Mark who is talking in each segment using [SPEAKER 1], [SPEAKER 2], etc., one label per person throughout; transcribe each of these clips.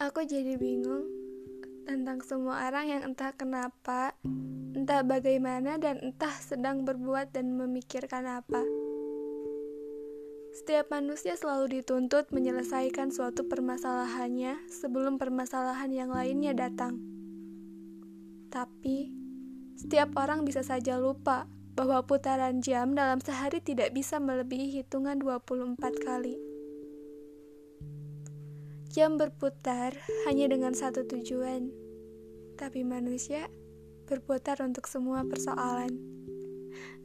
[SPEAKER 1] Aku jadi bingung tentang semua orang yang entah kenapa, entah bagaimana, dan entah sedang berbuat dan memikirkan apa. Setiap manusia selalu dituntut menyelesaikan suatu permasalahannya sebelum permasalahan yang lainnya datang. Tapi, setiap orang bisa saja lupa bahwa putaran jam dalam sehari tidak bisa melebihi hitungan 24 kali. Jam berputar hanya dengan satu tujuan, tapi manusia berputar untuk semua persoalan.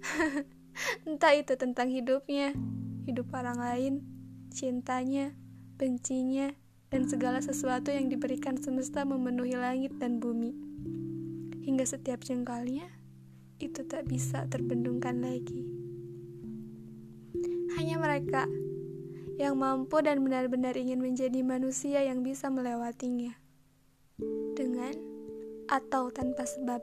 [SPEAKER 1] Entah itu tentang hidupnya, hidup orang lain, cintanya, bencinya, dan segala sesuatu yang diberikan semesta memenuhi langit dan bumi. Hingga setiap jengkalnya, itu tak bisa terbendungkan lagi. Hanya mereka yang mampu dan benar-benar ingin menjadi manusia yang bisa melewatinya. Dengan atau tanpa sebab.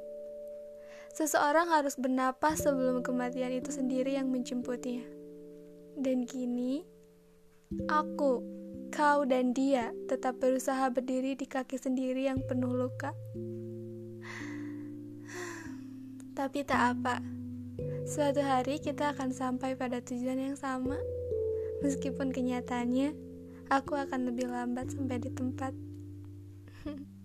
[SPEAKER 1] Seseorang harus bernapas sebelum kematian itu sendiri yang menjemputnya. Dan kini, aku, kau, dan dia tetap berusaha berdiri di kaki sendiri yang penuh luka. Tapi tak apa, suatu hari kita akan sampai pada tujuan yang sama. Meskipun kenyataannya, aku akan lebih lambat sampai di tempat.